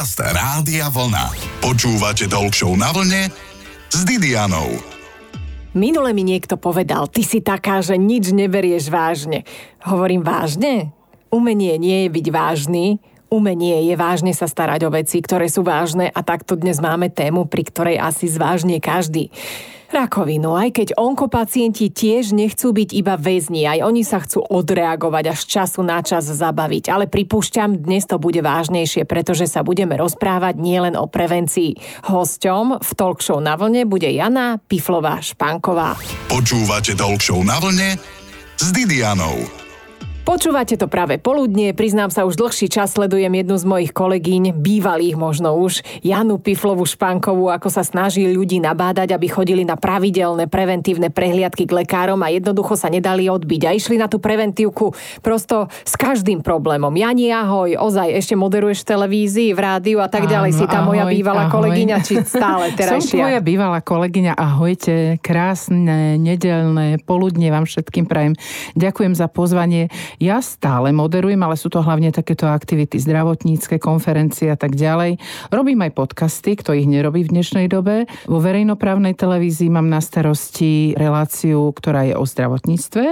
Podcast Rádia Vlna. Počúvate Talk na vlne s Didianou. Minule mi niekto povedal, ty si taká, že nič neberieš vážne. Hovorím vážne? Umenie nie je byť vážny, umenie je vážne sa starať o veci, ktoré sú vážne a takto dnes máme tému, pri ktorej asi zvážne každý rakovinu, aj keď onkopacienti tiež nechcú byť iba väzni, aj oni sa chcú odreagovať až času na čas zabaviť. Ale pripúšťam, dnes to bude vážnejšie, pretože sa budeme rozprávať nielen o prevencii. Hosťom v talk na vlne bude Jana Piflová Španková. Počúvate talk na vlne s Didianou. Počúvate to práve poludnie, priznám sa, už dlhší čas sledujem jednu z mojich kolegyň, bývalých možno už, Janu Piflovu Špankovú, ako sa snaží ľudí nabádať, aby chodili na pravidelné preventívne prehliadky k lekárom a jednoducho sa nedali odbiť a išli na tú preventívku prosto s každým problémom. Jani, ahoj, ozaj, ešte moderuješ v televízii, v rádiu a tak Áno, ďalej. Si tá ahoj, moja bývalá ahoj. kolegyňa, či stále terajšia? Som tvoja bývalá kolegyňa, ahojte, krásne nedelné poludne vám všetkým prajem. Ďakujem za pozvanie. Ja stále moderujem, ale sú to hlavne takéto aktivity zdravotnícke, konferencie a tak ďalej. Robím aj podcasty, kto ich nerobí v dnešnej dobe. Vo verejnoprávnej televízii mám na starosti reláciu, ktorá je o zdravotníctve.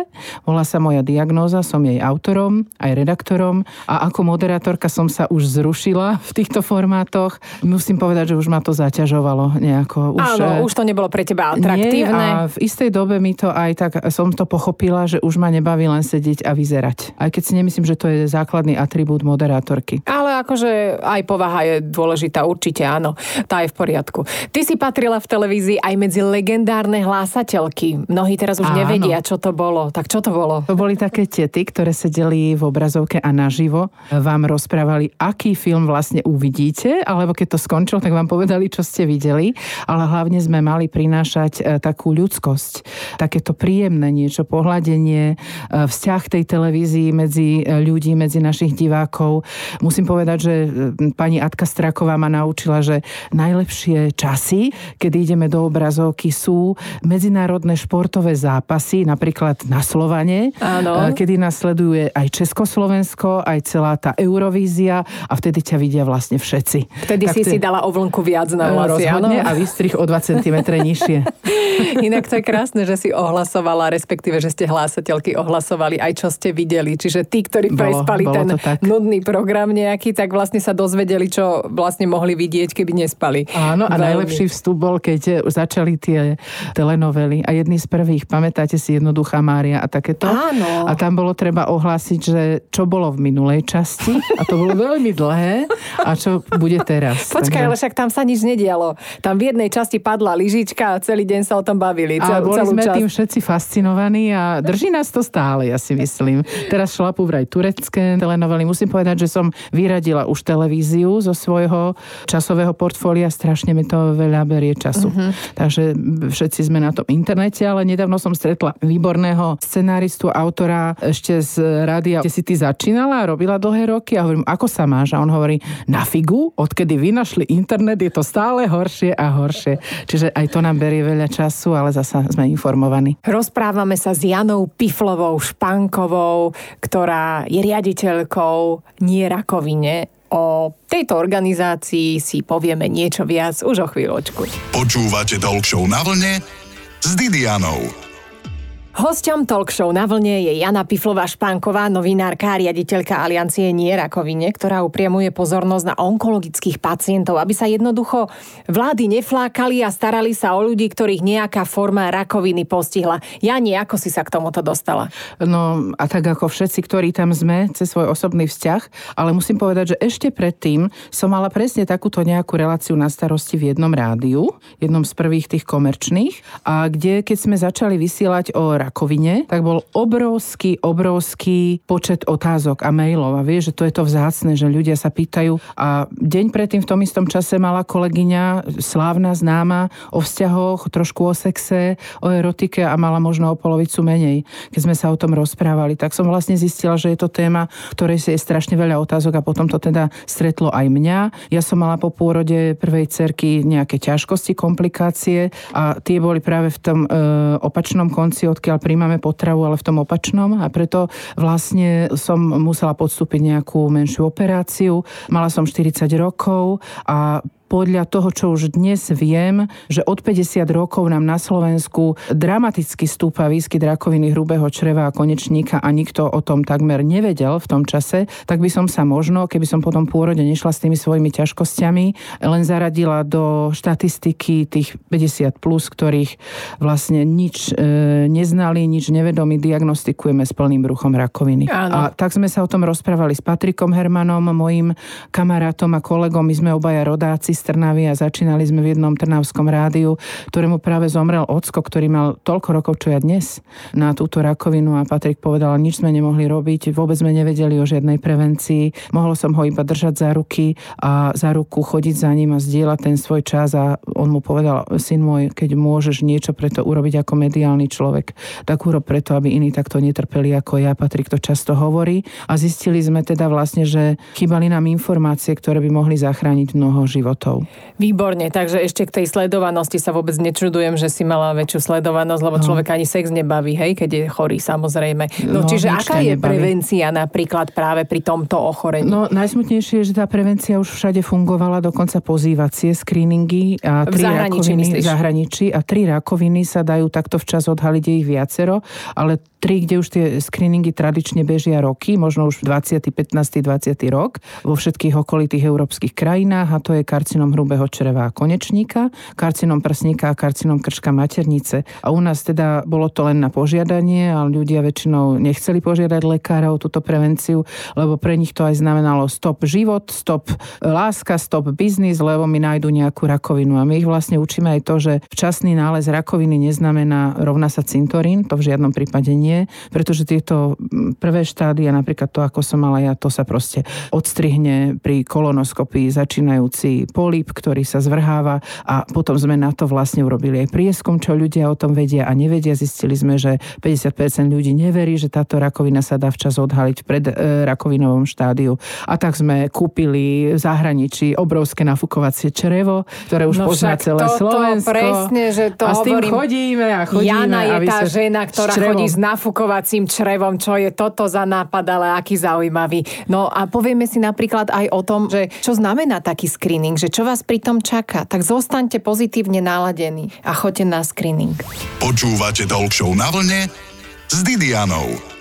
Volá sa moja diagnóza, som jej autorom, aj redaktorom a ako moderátorka som sa už zrušila v týchto formátoch. Musím povedať, že už ma to zaťažovalo nejako. Už, Áno, už to nebolo pre teba atraktívne. Nie, a v istej dobe mi to aj tak, som to pochopila, že už ma nebaví len sedieť a vyzerať vyzerať. Aj keď si nemyslím, že to je základný atribút moderátorky. Ale akože aj povaha je dôležitá, určite áno. Tá je v poriadku. Ty si patrila v televízii aj medzi legendárne hlásateľky. Mnohí teraz už áno. nevedia, čo to bolo. Tak čo to bolo? To boli také tety, ktoré sedeli v obrazovke a naživo vám rozprávali, aký film vlastne uvidíte, alebo keď to skončilo, tak vám povedali, čo ste videli. Ale hlavne sme mali prinášať e, takú ľudskosť, takéto príjemné niečo, pohľadenie, e, vzťah tej televízie televízii medzi e, ľudí, medzi našich divákov. Musím povedať, že e, pani Atka Straková ma naučila, že najlepšie časy, kedy ideme do obrazovky, sú medzinárodné športové zápasy, napríklad na Slovane, Áno. E, kedy nás sleduje aj Československo, aj celá tá Eurovízia a vtedy ťa vidia vlastne všetci. Vtedy tak si si dala ovlnku viac na vlasy, Rozhodne áno? a vystrih o 2 cm nižšie. Inak to je krásne, že si ohlasovala, respektíve, že ste hlásateľky ohlasovali aj čo ste videli videli. Čiže tí, ktorí bolo, prespali bolo ten nudný program nejaký, tak vlastne sa dozvedeli, čo vlastne mohli vidieť, keby nespali. Áno, a Veľmi. najlepší vstup bol, keď začali tie telenovely a jedný z prvých, pamätáte si Jednoduchá Mária a takéto? Áno. A tam bolo treba ohlásiť, že čo bolo v minulej časti a to bolo veľmi dlhé a čo bude teraz. Počkaj, ale však tam sa nič nedialo. Tam v jednej časti padla lyžička a celý deň sa o tom bavili. A boli sme časť. tým všetci fascinovaní a drží nás to stále, ja si myslím. Teraz šlapu vraj turecké telenovely. Musím povedať, že som vyradila už televíziu zo svojho časového portfólia. Strašne mi to veľa berie času. Uh-huh. Takže všetci sme na tom internete, ale nedávno som stretla výborného scenáristu, autora ešte z rádia, kde si ty začínala a robila dlhé roky a hovorím, ako sa máš? A on hovorí, na figu, odkedy vynašli internet, je to stále horšie a horšie. Čiže aj to nám berie veľa času, ale zasa sme informovaní. Rozprávame sa s Janou Piflovou Špankovou, ktorá je riaditeľkou Nie rakovine. O tejto organizácii si povieme niečo viac už o chvíľočku. Počúvate Talk na vlne s Didianou. Hosťom talk show na vlne je Jana Piflová Špánková, novinárka a riaditeľka Aliancie Nie rakovine, ktorá upriamuje pozornosť na onkologických pacientov, aby sa jednoducho vlády neflákali a starali sa o ľudí, ktorých nejaká forma rakoviny postihla. Jani, ako si sa k tomuto dostala? No a tak ako všetci, ktorí tam sme, cez svoj osobný vzťah, ale musím povedať, že ešte predtým som mala presne takúto nejakú reláciu na starosti v jednom rádiu, jednom z prvých tých komerčných, a kde keď sme začali vysielať o rakovine, tak bol obrovský, obrovský počet otázok a mailov. A vie, že to je to vzácne, že ľudia sa pýtajú. A deň predtým v tom istom čase mala kolegyňa, slávna, známa, o vzťahoch, trošku o sexe, o erotike a mala možno o polovicu menej. Keď sme sa o tom rozprávali, tak som vlastne zistila, že je to téma, ktorej si je strašne veľa otázok a potom to teda stretlo aj mňa. Ja som mala po pôrode prvej cerky nejaké ťažkosti, komplikácie a tie boli práve v tom e, opačnom konci, odkiaľ pokiaľ príjmame potravu, ale v tom opačnom a preto vlastne som musela podstúpiť nejakú menšiu operáciu. Mala som 40 rokov a podľa toho, čo už dnes viem, že od 50 rokov nám na Slovensku dramaticky stúpa výskyt rakoviny hrubého čreva a konečníka a nikto o tom takmer nevedel v tom čase, tak by som sa možno, keby som potom pôrode nešla s tými svojimi ťažkosťami, len zaradila do štatistiky tých 50 plus, ktorých vlastne nič e, neznali, nič nevedomí, diagnostikujeme s plným bruchom rakoviny. Áno. A tak sme sa o tom rozprávali s Patrikom Hermanom, mojim kamarátom a kolegom, my sme obaja rodáci z Trnavy a začínali sme v jednom trnavskom rádiu, ktorému práve zomrel ocko, ktorý mal toľko rokov, čo ja dnes, na túto rakovinu a Patrik povedal, nič sme nemohli robiť, vôbec sme nevedeli o žiadnej prevencii, mohol som ho iba držať za ruky a za ruku chodiť za ním a zdieľať ten svoj čas a on mu povedal, syn môj, keď môžeš niečo preto urobiť ako mediálny človek, tak urob preto, aby iní takto netrpeli ako ja. Patrik to často hovorí a zistili sme teda vlastne, že chýbali nám informácie, ktoré by mohli zachrániť mnoho životov životov. Výborne, takže ešte k tej sledovanosti sa vôbec nečudujem, že si mala väčšiu sledovanosť, lebo no. človek ani sex nebaví, hej, keď je chorý samozrejme. No, no čiže aká je nebaví. prevencia napríklad práve pri tomto ochorení? No najsmutnejšie je, že tá prevencia už všade fungovala, dokonca pozývacie screeningy a tri v zahraničí, rakoviny myslíš? v zahraničí a tri rakoviny sa dajú takto včas odhaliť, je ich viacero, ale tri, kde už tie screeningy tradične bežia roky, možno už 20., 15., 20. rok vo všetkých okolitých európskych krajinách a to je karcinom hrubého čreva a konečníka, karcinom prsníka a karcinom krčka maternice. A u nás teda bolo to len na požiadanie, ale ľudia väčšinou nechceli požiadať lekára o túto prevenciu, lebo pre nich to aj znamenalo stop život, stop láska, stop biznis, lebo mi nájdu nejakú rakovinu. A my ich vlastne učíme aj to, že včasný nález rakoviny neznamená rovná sa cintorín, to v žiadnom prípade nie pretože tieto prvé štádia, napríklad to, ako som mala ja, to sa proste odstrihne pri kolonoskopii začínajúci polip, ktorý sa zvrháva a potom sme na to vlastne urobili aj prieskum, čo ľudia o tom vedia a nevedia. Zistili sme, že 50% ľudí neverí, že táto rakovina sa dá včas odhaliť v pred e, rakovinovom štádiu. A tak sme kúpili v zahraničí obrovské nafukovacie črevo, ktoré už no pozná celé Slovensko. presne, že to a s tým hovorím. chodíme a chodíme. Jana je tá žena, ktorá chodí s nafukovacím črevom, čo je toto za nápad, ale aký zaujímavý. No a povieme si napríklad aj o tom, že čo znamená taký screening, že čo vás pri tom čaká. Tak zostaňte pozitívne naladení a choďte na screening. Počúvate Talk na vlne s Didianou.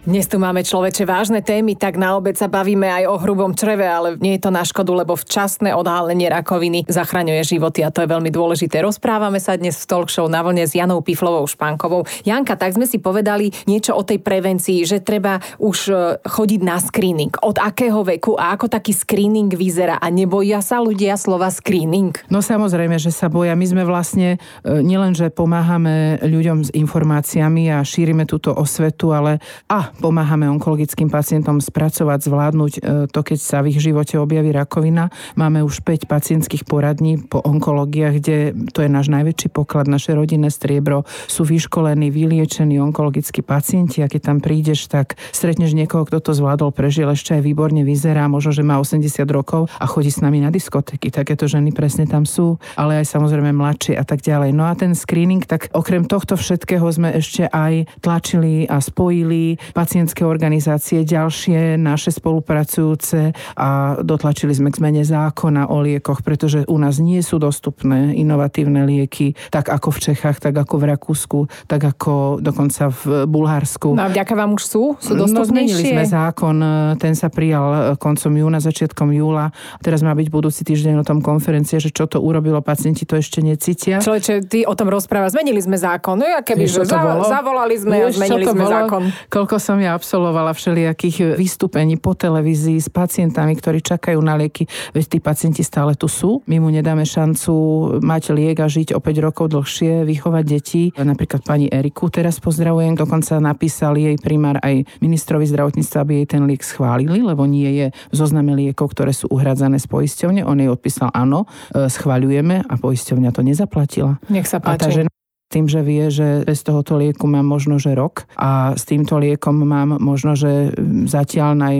Dnes tu máme človeče vážne témy, tak na obed sa bavíme aj o hrubom čreve, ale nie je to na škodu, lebo včasné odhalenie rakoviny zachraňuje životy a to je veľmi dôležité. Rozprávame sa dnes v talk show na vlne s Janou Piflovou Špankovou. Janka, tak sme si povedali niečo o tej prevencii, že treba už e, chodiť na screening. Od akého veku a ako taký screening vyzerá a neboja sa ľudia slova screening? No samozrejme, že sa boja. My sme vlastne e, nielen, že pomáhame ľuďom s informáciami a šírime túto osvetu, ale a pomáhame onkologickým pacientom spracovať, zvládnuť e, to, keď sa v ich živote objaví rakovina. Máme už 5 pacientských poradní po onkológiách, kde to je náš najväčší poklad, naše rodinné striebro. Sú vyškolení, vyliečení onkologickí pacienti a keď tam prídeš, tak stretneš niekoho, kto to zvládol, prežil, ešte aj výborne vyzerá, možno, že má 80 rokov a chodí s nami na diskotéky. Takéto ženy presne tam sú, ale aj samozrejme mladšie a tak ďalej. No a ten screening, tak okrem tohto všetkého sme ešte aj tlačili a spojili pacientské organizácie, ďalšie naše spolupracujúce a dotlačili sme k zmene zákona o liekoch, pretože u nás nie sú dostupné inovatívne lieky, tak ako v Čechách, tak ako v Rakúsku, tak ako dokonca v Bulharsku. No a vďaka vám už sú? Sú dostupnejšie? No, zmenili sme zákon, ten sa prijal koncom júna, začiatkom júla. Teraz má byť budúci týždeň o tom konferencie, že čo to urobilo, pacienti to ešte necítia. Človeče, ty o tom rozpráva, zmenili sme zákon. No ja keby, že za, zavolali sme Vieš, a zmenili sme bolo? zákon. Koľko som ja absolvovala všelijakých vystúpení po televízii s pacientami, ktorí čakajú na lieky, veď tí pacienti stále tu sú. My mu nedáme šancu mať liek a žiť o 5 rokov dlhšie, vychovať deti. Napríklad pani Eriku teraz pozdravujem, dokonca napísal jej primár aj ministrovi zdravotníctva, aby jej ten liek schválili, lebo nie je v zozname liekov, ktoré sú uhradzané z poisťovne. On jej odpísal áno, e, schváľujeme a poisťovňa to nezaplatila. Nech sa páči. A tá žena tým, že vie, že bez tohoto lieku mám možno, že rok a s týmto liekom mám možno, že zatiaľ naj,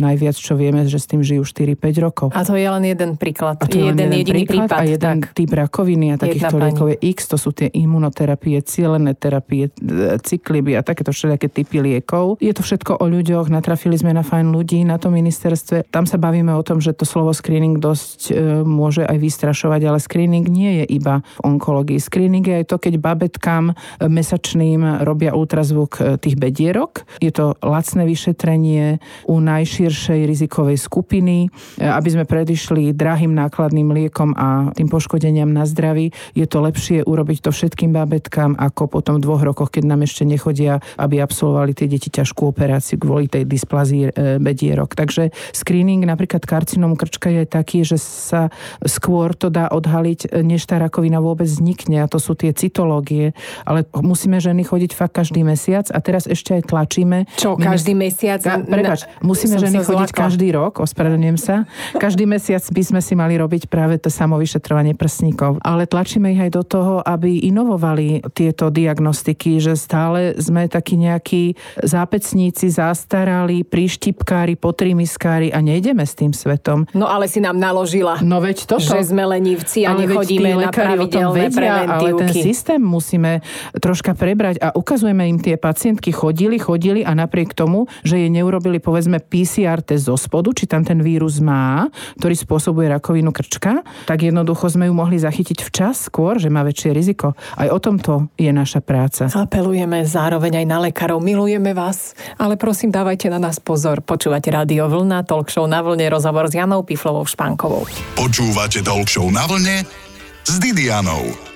najviac, čo vieme, že s tým žijú 4-5 rokov. A to je len jeden príklad. A to je jeden, jeden jediný príklad prípad. a jeden tak. typ rakoviny a takýchto pani. liekov je X, to sú tie imunoterapie, cielené terapie, cykliby a takéto všelijaké typy liekov. Je to všetko o ľuďoch, natrafili sme na fajn ľudí na tom ministerstve. Tam sa bavíme o tom, že to slovo screening dosť e, môže aj vystrašovať, ale screening nie je iba v onkológii. Screening je aj to, keď babetkám e, mesačným robia ultrazvuk e, tých bedierok. Je to lacné vyšetrenie u najširšej rizikovej skupiny, e, aby sme predišli drahým nákladným liekom a tým poškodeniam na zdraví. Je to lepšie urobiť to všetkým babetkám, ako potom v dvoch rokoch, keď nám ešte nechodia, aby absolvovali tie deti ťažkú operáciu kvôli tej dysplazii bedierok. Takže screening napríklad karcinom krčka je taký, že sa skôr to dá odhaliť, než tá rakovina vôbec vznikne a to sú tie cytológie. Ale musíme ženy chodiť fakt každý mesiac a teraz ešte aj tlačíme. Čo, každý mesiac? Ka- prepač, musíme ženy chodiť zlakla. každý rok, ospravedlňujem sa. Každý mesiac by sme si mali robiť práve to samovyšetrovanie prsníkov. Ale tlačíme ich aj do toho, aby inovovali tieto diagnostiky, že stále sme takí nejakí zápecníci, zastarali, príštipkári, potrimiskári a nejdeme s tým svetom. No ale si nám naložila, No veď toto. že sme lenivci a Ale nechodíme na pravidelné vedia, ale ten systém musíme troška prebrať a ukazujeme im tie pacientky chodili, chodili a napriek tomu, že jej neurobili povedzme PCR test zo spodu, či tam ten vírus má, ktorý spôsobuje rakovinu krčka, tak jednoducho sme ju mohli zachytiť včas skôr, že má väčšie riziko. Aj o tomto je naša práca. Apelujeme zároveň aj na lekárov. Milujeme vás, ale prosím, dávajte na nás pozor. Počúvate Rádio Vlna, talk show na vlne, rozhovor s Janou Piflovou Špankovou. Počúvate Talk Show na vlne s Didianou.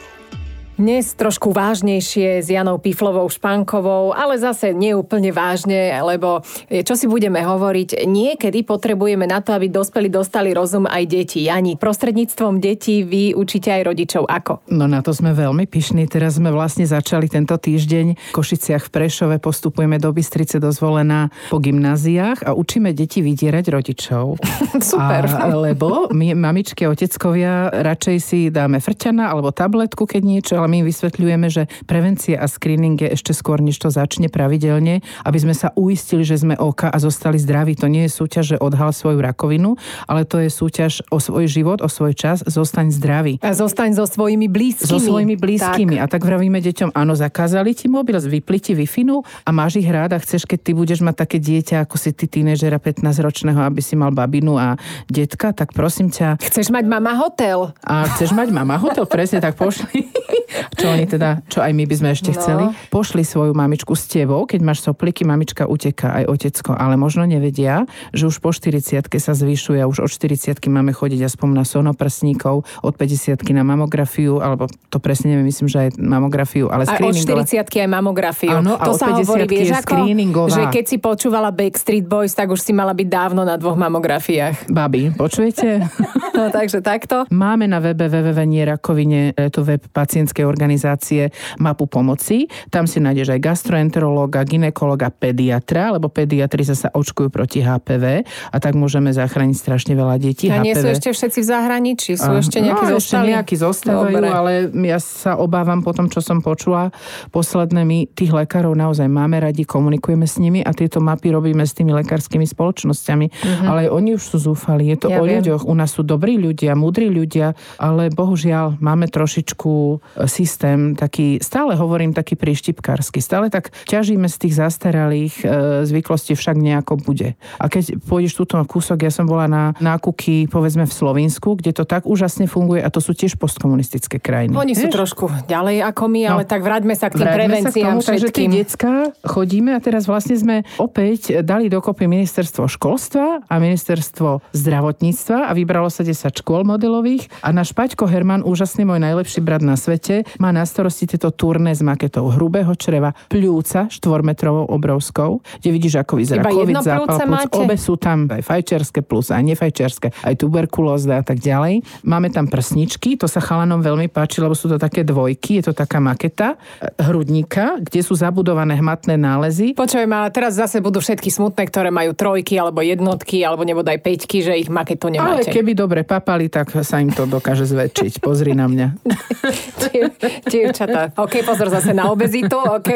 Dnes trošku vážnejšie s Janou Piflovou Špankovou, ale zase nie úplne vážne, lebo e, čo si budeme hovoriť, niekedy potrebujeme na to, aby dospeli dostali rozum aj deti. Jani, prostredníctvom detí vy učíte aj rodičov ako? No na to sme veľmi pyšní. Teraz sme vlastne začali tento týždeň v Košiciach v Prešove, postupujeme do Bystrice do zvolená po gymnáziách a učíme deti vydierať rodičov. Super. A, lebo my, mamičky a oteckovia, radšej si dáme frťana alebo tabletku, keď niečo, ale my vysvetľujeme, že prevencia a screening je ešte skôr, než to začne pravidelne, aby sme sa uistili, že sme oka a zostali zdraví. To nie je súťaž, že odhal svoju rakovinu, ale to je súťaž o svoj život, o svoj čas, zostaň zdravý. A zostaň so svojimi blízkymi. So svojimi blízkymi. A tak vravíme deťom, áno, zakázali ti mobil, vypli ti wi a máš ich rád a chceš, keď ty budeš mať také dieťa, ako si ty tínežera 15-ročného, aby si mal babinu a detka, tak prosím ťa, Chceš mať mama hotel? a chceš mať mama hotel, presne tak pošli. Čo oni teda, čo aj my by sme ešte No. chceli. Pošli svoju mamičku s tebou, keď máš sopliky, mamička uteká aj otecko, ale možno nevedia, že už po 40 sa zvyšuje a už od 40 máme chodiť aspoň na sonoprsníkov, od 50 na mamografiu, alebo to presne neviem, myslím, že aj mamografiu, ale A od screeningová. 40 aj mamografiu. Áno, to od sa hovorí, 50-ky vieš ako? Že keď si počúvala Backstreet Boys, tak už si mala byť dávno na dvoch mamografiách. Babi, počujete? No takže takto. Máme na webe www.nierakovine, je to web pacientskej organizácie mapu pomoci. Tam si nájdeš aj gastroenterológa, ginekologa, pediatra, lebo pediatri sa očkujú proti HPV a tak môžeme zachrániť strašne veľa detí. A nie sú HPV. ešte všetci v zahraničí? Sú A- ešte nejakí no, zostali? Ešte nejakí zostávajú, Dobre. ale ja sa obávam po tom, čo som počula posledné, my tých lekárov naozaj máme radi, komunikujeme s nimi a tieto mapy robíme s tými lekárskymi spoločnosťami, ale aj oni už sú zúfali. Je to. Ja o viem. ľuďoch. U nás sú dobrí ľudia, múdri ľudia, ale bohužiaľ máme trošičku e, systém taký, stále hovorím taký príštipkársky, stále tak ťažíme z tých zastaralých e, zvyklostí, však nejako bude. A keď pôjdeš túto kúsok, ja som bola na nákuky, povedzme v Slovensku, kde to tak úžasne funguje a to sú tiež postkomunistické krajiny. Oni sú Vieš? trošku ďalej ako my, No. ale tak vráťme sa k tým Vráťme sa k prevenciám tomu, takže tie všetkým. decka chodíme a teraz vlastne sme opäť dali dokopy ministerstvo školstva a ministerstvo zdravotníctva a vybralo sa 10 škôl modelových a náš Paťko Herman, úžasný môj najlepší brat na svete, má na starosti tieto turné s maketou hrubého čreva, pľúca štvormetrovou obrovskou, kde vidíš, ako vyzerá Iba COVID, zápal máte? Obe sú tam aj fajčiarske plus aj nefajčiarske, aj tuberkulózne a tak ďalej. Máme tam prsničky, to sa chalanom veľmi páči, lebo sú to také dvojky, je to taká maketa e, hrudníka, kde sú zabudované hmatné nálezy. Počujem, ale teraz zase budú všetky smutné, ktoré majú trojky alebo jednotky alebo nebodaj peťky, že ich maketu Ale nemáte. keby dobre papali, tak sa im to dokáže zväčšiť. Pozri na mňa. Dievčatá. OK, pozor zase na obezitu, OK.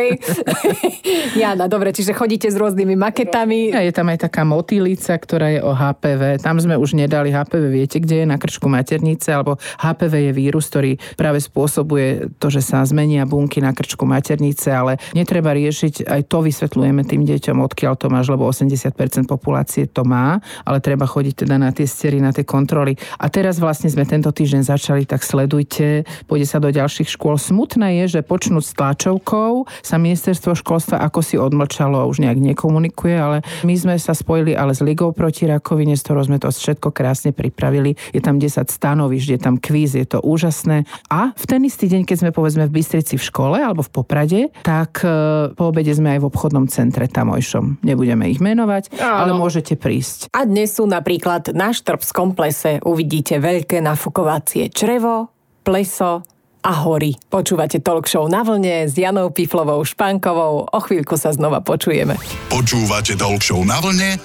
Jana, dobre, čiže chodíte s rôznymi maketami. A je tam aj taká motýlica, ktorá je o HPV. Tam sme už nedali HPV, viete, kde je na krčku maternice, alebo HPV je vírus, ktorý práve spôsobuje to, že sa zmenia bunky na krčku maternice, ale netreba riešiť, aj to vysvetľujeme tým deťom, odkiaľ to máš, lebo 80% populácie to má, ale treba chodiť teda na tie stery, na tie kontroly. A teraz vlastne sme tento týždeň začali, tak sledujte, pôjde sa do ďalších škôl. Smutné je, že počnúť s tlačovkou sa ministerstvo školstva ako si odmlčalo už nejak nekomunikuje, ale my sme sa spojili ale s Ligou proti rakovine, s ktorou sme to všetko krásne pripravili. Je tam 10 stanovišť, je tam kvíz, je to úžasné. A v ten istý deň, keď sme povedzme v Bystrici v škole alebo v Poprade, tak e, po obede sme aj v obchodnom centre tamojšom. Nebudeme ich menovať, Áno. ale môžete prísť. A dnes sú napríklad na Štrbskom plese uvidíte veľké nafukovacie črevo, pleso, a hory. Počúvate Talk Show na vlne s Janou Piflovou Špankovou. O chvíľku sa znova počujeme. Počúvate Talk Show na vlne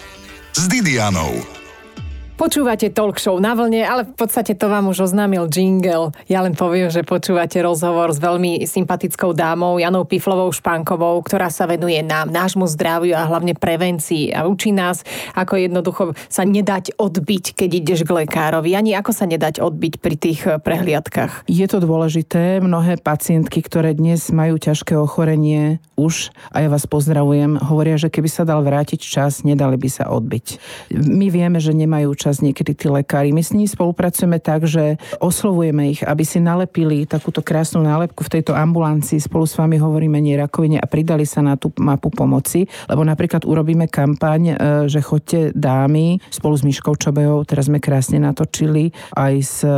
s Didianou. Počúvate talk show na vlne, ale v podstate to vám už oznámil jingle. Ja len poviem, že počúvate rozhovor s veľmi sympatickou dámou Janou Piflovou Špánkovou, ktorá sa venuje nám, nášmu zdraviu a hlavne prevencii a učí nás, ako jednoducho sa nedať odbiť, keď ideš k lekárovi, ani ako sa nedať odbiť pri tých eh, prehliadkach. Je to dôležité. Mnohé pacientky, ktoré dnes majú ťažké ochorenie už, a ja vás pozdravujem, hovoria, že keby sa dal vrátiť čas, nedali by sa odbiť. My vieme, že nemajú čas niekedy tí lekári. My s nimi spolupracujeme tak, že oslovujeme ich, aby si nalepili takúto krásnu nálepku v tejto ambulancii. Spolu s vami hovoríme nie rakovine a pridali sa na tú mapu pomoci, lebo napríklad urobíme kampaň, e, že chodte dámy spolu s Myškou Čobejou, teraz sme krásne natočili aj s, e,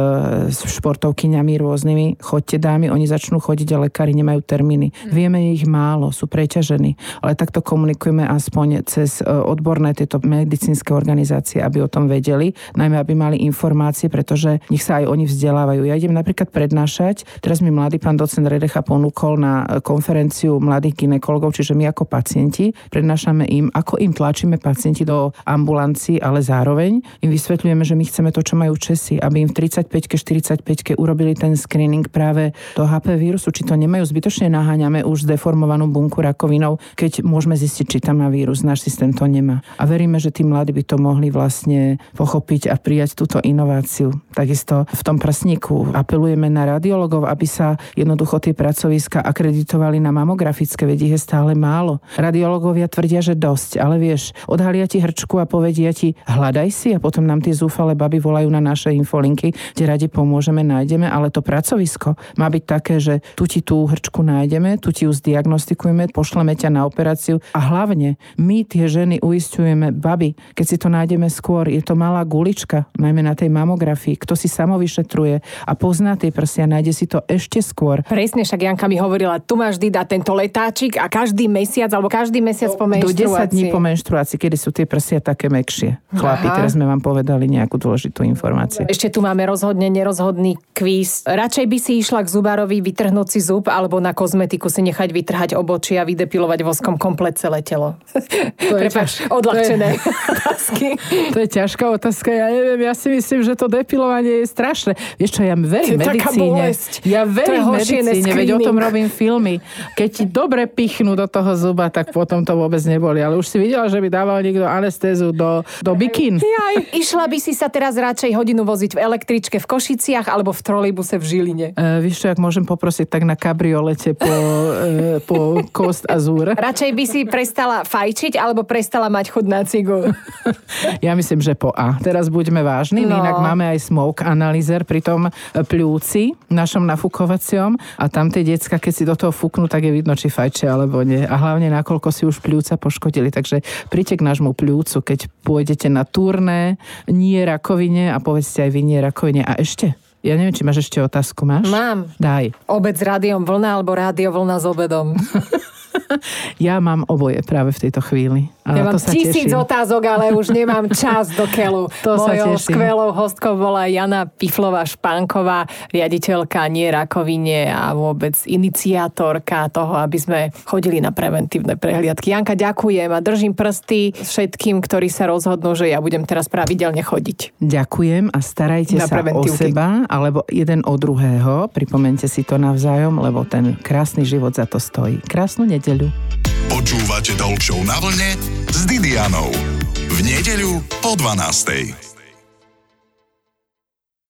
s športovkyňami rôznymi. Chodte dámy, oni začnú chodiť a lekári nemajú termíny. Mm. Vieme ich málo, sú preťažení, ale takto komunikujeme aspoň cez e, odborné tieto medicínske organizácie, aby o tom vedeli vedeli, najmä aby mali informácie, pretože nech sa aj oni vzdelávajú. Ja idem napríklad prednášať, teraz mi mladý pán docent Redecha ponúkol na konferenciu mladých ginekologov, čiže my ako pacienti prednášame im, ako im tlačíme pacienti do ambulancií, ale zároveň im vysvetľujeme, že my chceme to, čo majú Česi, aby im v 35-ke, 45-ke urobili ten screening práve do HP vírusu, či to nemajú zbytočne naháňame už zdeformovanú bunku rakovinou, keď môžeme zistiť, či tam má vírus, náš systém to nemá. A veríme, že tí mladí by to mohli vlastne pochopiť a prijať túto inováciu. Takisto v tom prsníku apelujeme na radiologov, aby sa jednoducho tie pracoviska akreditovali na mamografické, veď je stále málo. Radiologovia tvrdia, že dosť, ale vieš, odhalia ti hrčku a povedia ti, hľadaj si a potom nám tie zúfale baby volajú na naše infolinky, kde radi pomôžeme, nájdeme, ale to pracovisko má byť také, že tu ti tú hrčku nájdeme, tu ti ju zdiagnostikujeme, pošleme ťa na operáciu a hlavne my tie ženy uistujeme, baby, keď si to nájdeme skôr, je to malá malá gulička, najmä na tej mamografii, kto si samo vyšetruje a pozná tie prsia, nájde si to ešte skôr. Presne, však Janka mi hovorila, tu máš dať tento letáčik a každý mesiac, alebo každý mesiac po menštruácii. Do 10 dní po menštruácii, kedy sú tie prsia také mekšie. Chlapi, teraz sme vám povedali nejakú dôležitú informáciu. Ešte tu máme rozhodne nerozhodný kvíz. Radšej by si išla k zubárovi vytrhnúť si zub alebo na kozmetiku si nechať vytrhať obočie a vydepilovať voskom komplet celé telo. To je Prepač, odľahčené to je, to je ťažká otázka. Ja neviem, ja si myslím, že to depilovanie je strašné. Vieš čo, ja verím medicíne. Ja verím medicíne, veď o tom robím filmy. Keď ti dobre pichnú do toho zuba, tak potom to vôbec neboli. Ale už si videla, že by dával niekto anestézu do, do bikin. Jaj, išla by si sa teraz radšej hodinu voziť v električke v Košiciach alebo v trolejbuse v Žiline. Uh, vieš čo, ak môžem poprosiť, tak na kabriolete po, uh, po Coast Azur. Radšej by si prestala fajčiť alebo prestala mať chud na cigu. ja myslím, že po A teraz buďme vážni, no. inak máme aj smoke analyzer pri tom e, pľúci našom nafukovacom a tam tie decka, keď si do toho fúknú, tak je vidno, či fajče alebo nie. A hlavne nakoľko si už pľúca poškodili. Takže príďte k nášmu pľúcu, keď pôjdete na turné, nie rakovine a povedzte aj vy nie rakovine. A ešte, ja neviem, či máš ešte otázku, máš? Mám. Daj. Obed s rádiom vlna alebo rádio vlna s obedom? ja mám oboje práve v tejto chvíli. A ja mám sa tisíc teším. otázok, ale už nemám čas do keľu. To Mojou skvelou hostkou bola Jana Piflová Špánková, riaditeľka nie rakovine a vôbec iniciátorka toho, aby sme chodili na preventívne prehliadky. Janka, ďakujem a držím prsty všetkým, ktorí sa rozhodnú, že ja budem teraz pravidelne chodiť. Ďakujem a starajte Na sa o seba alebo jeden o druhého. Pripomente si to navzájom, lebo ten krásny život za to stojí. Krásnu nedeľu. Počúvate Talk na vlne s Didianou. V nedeľu po 12.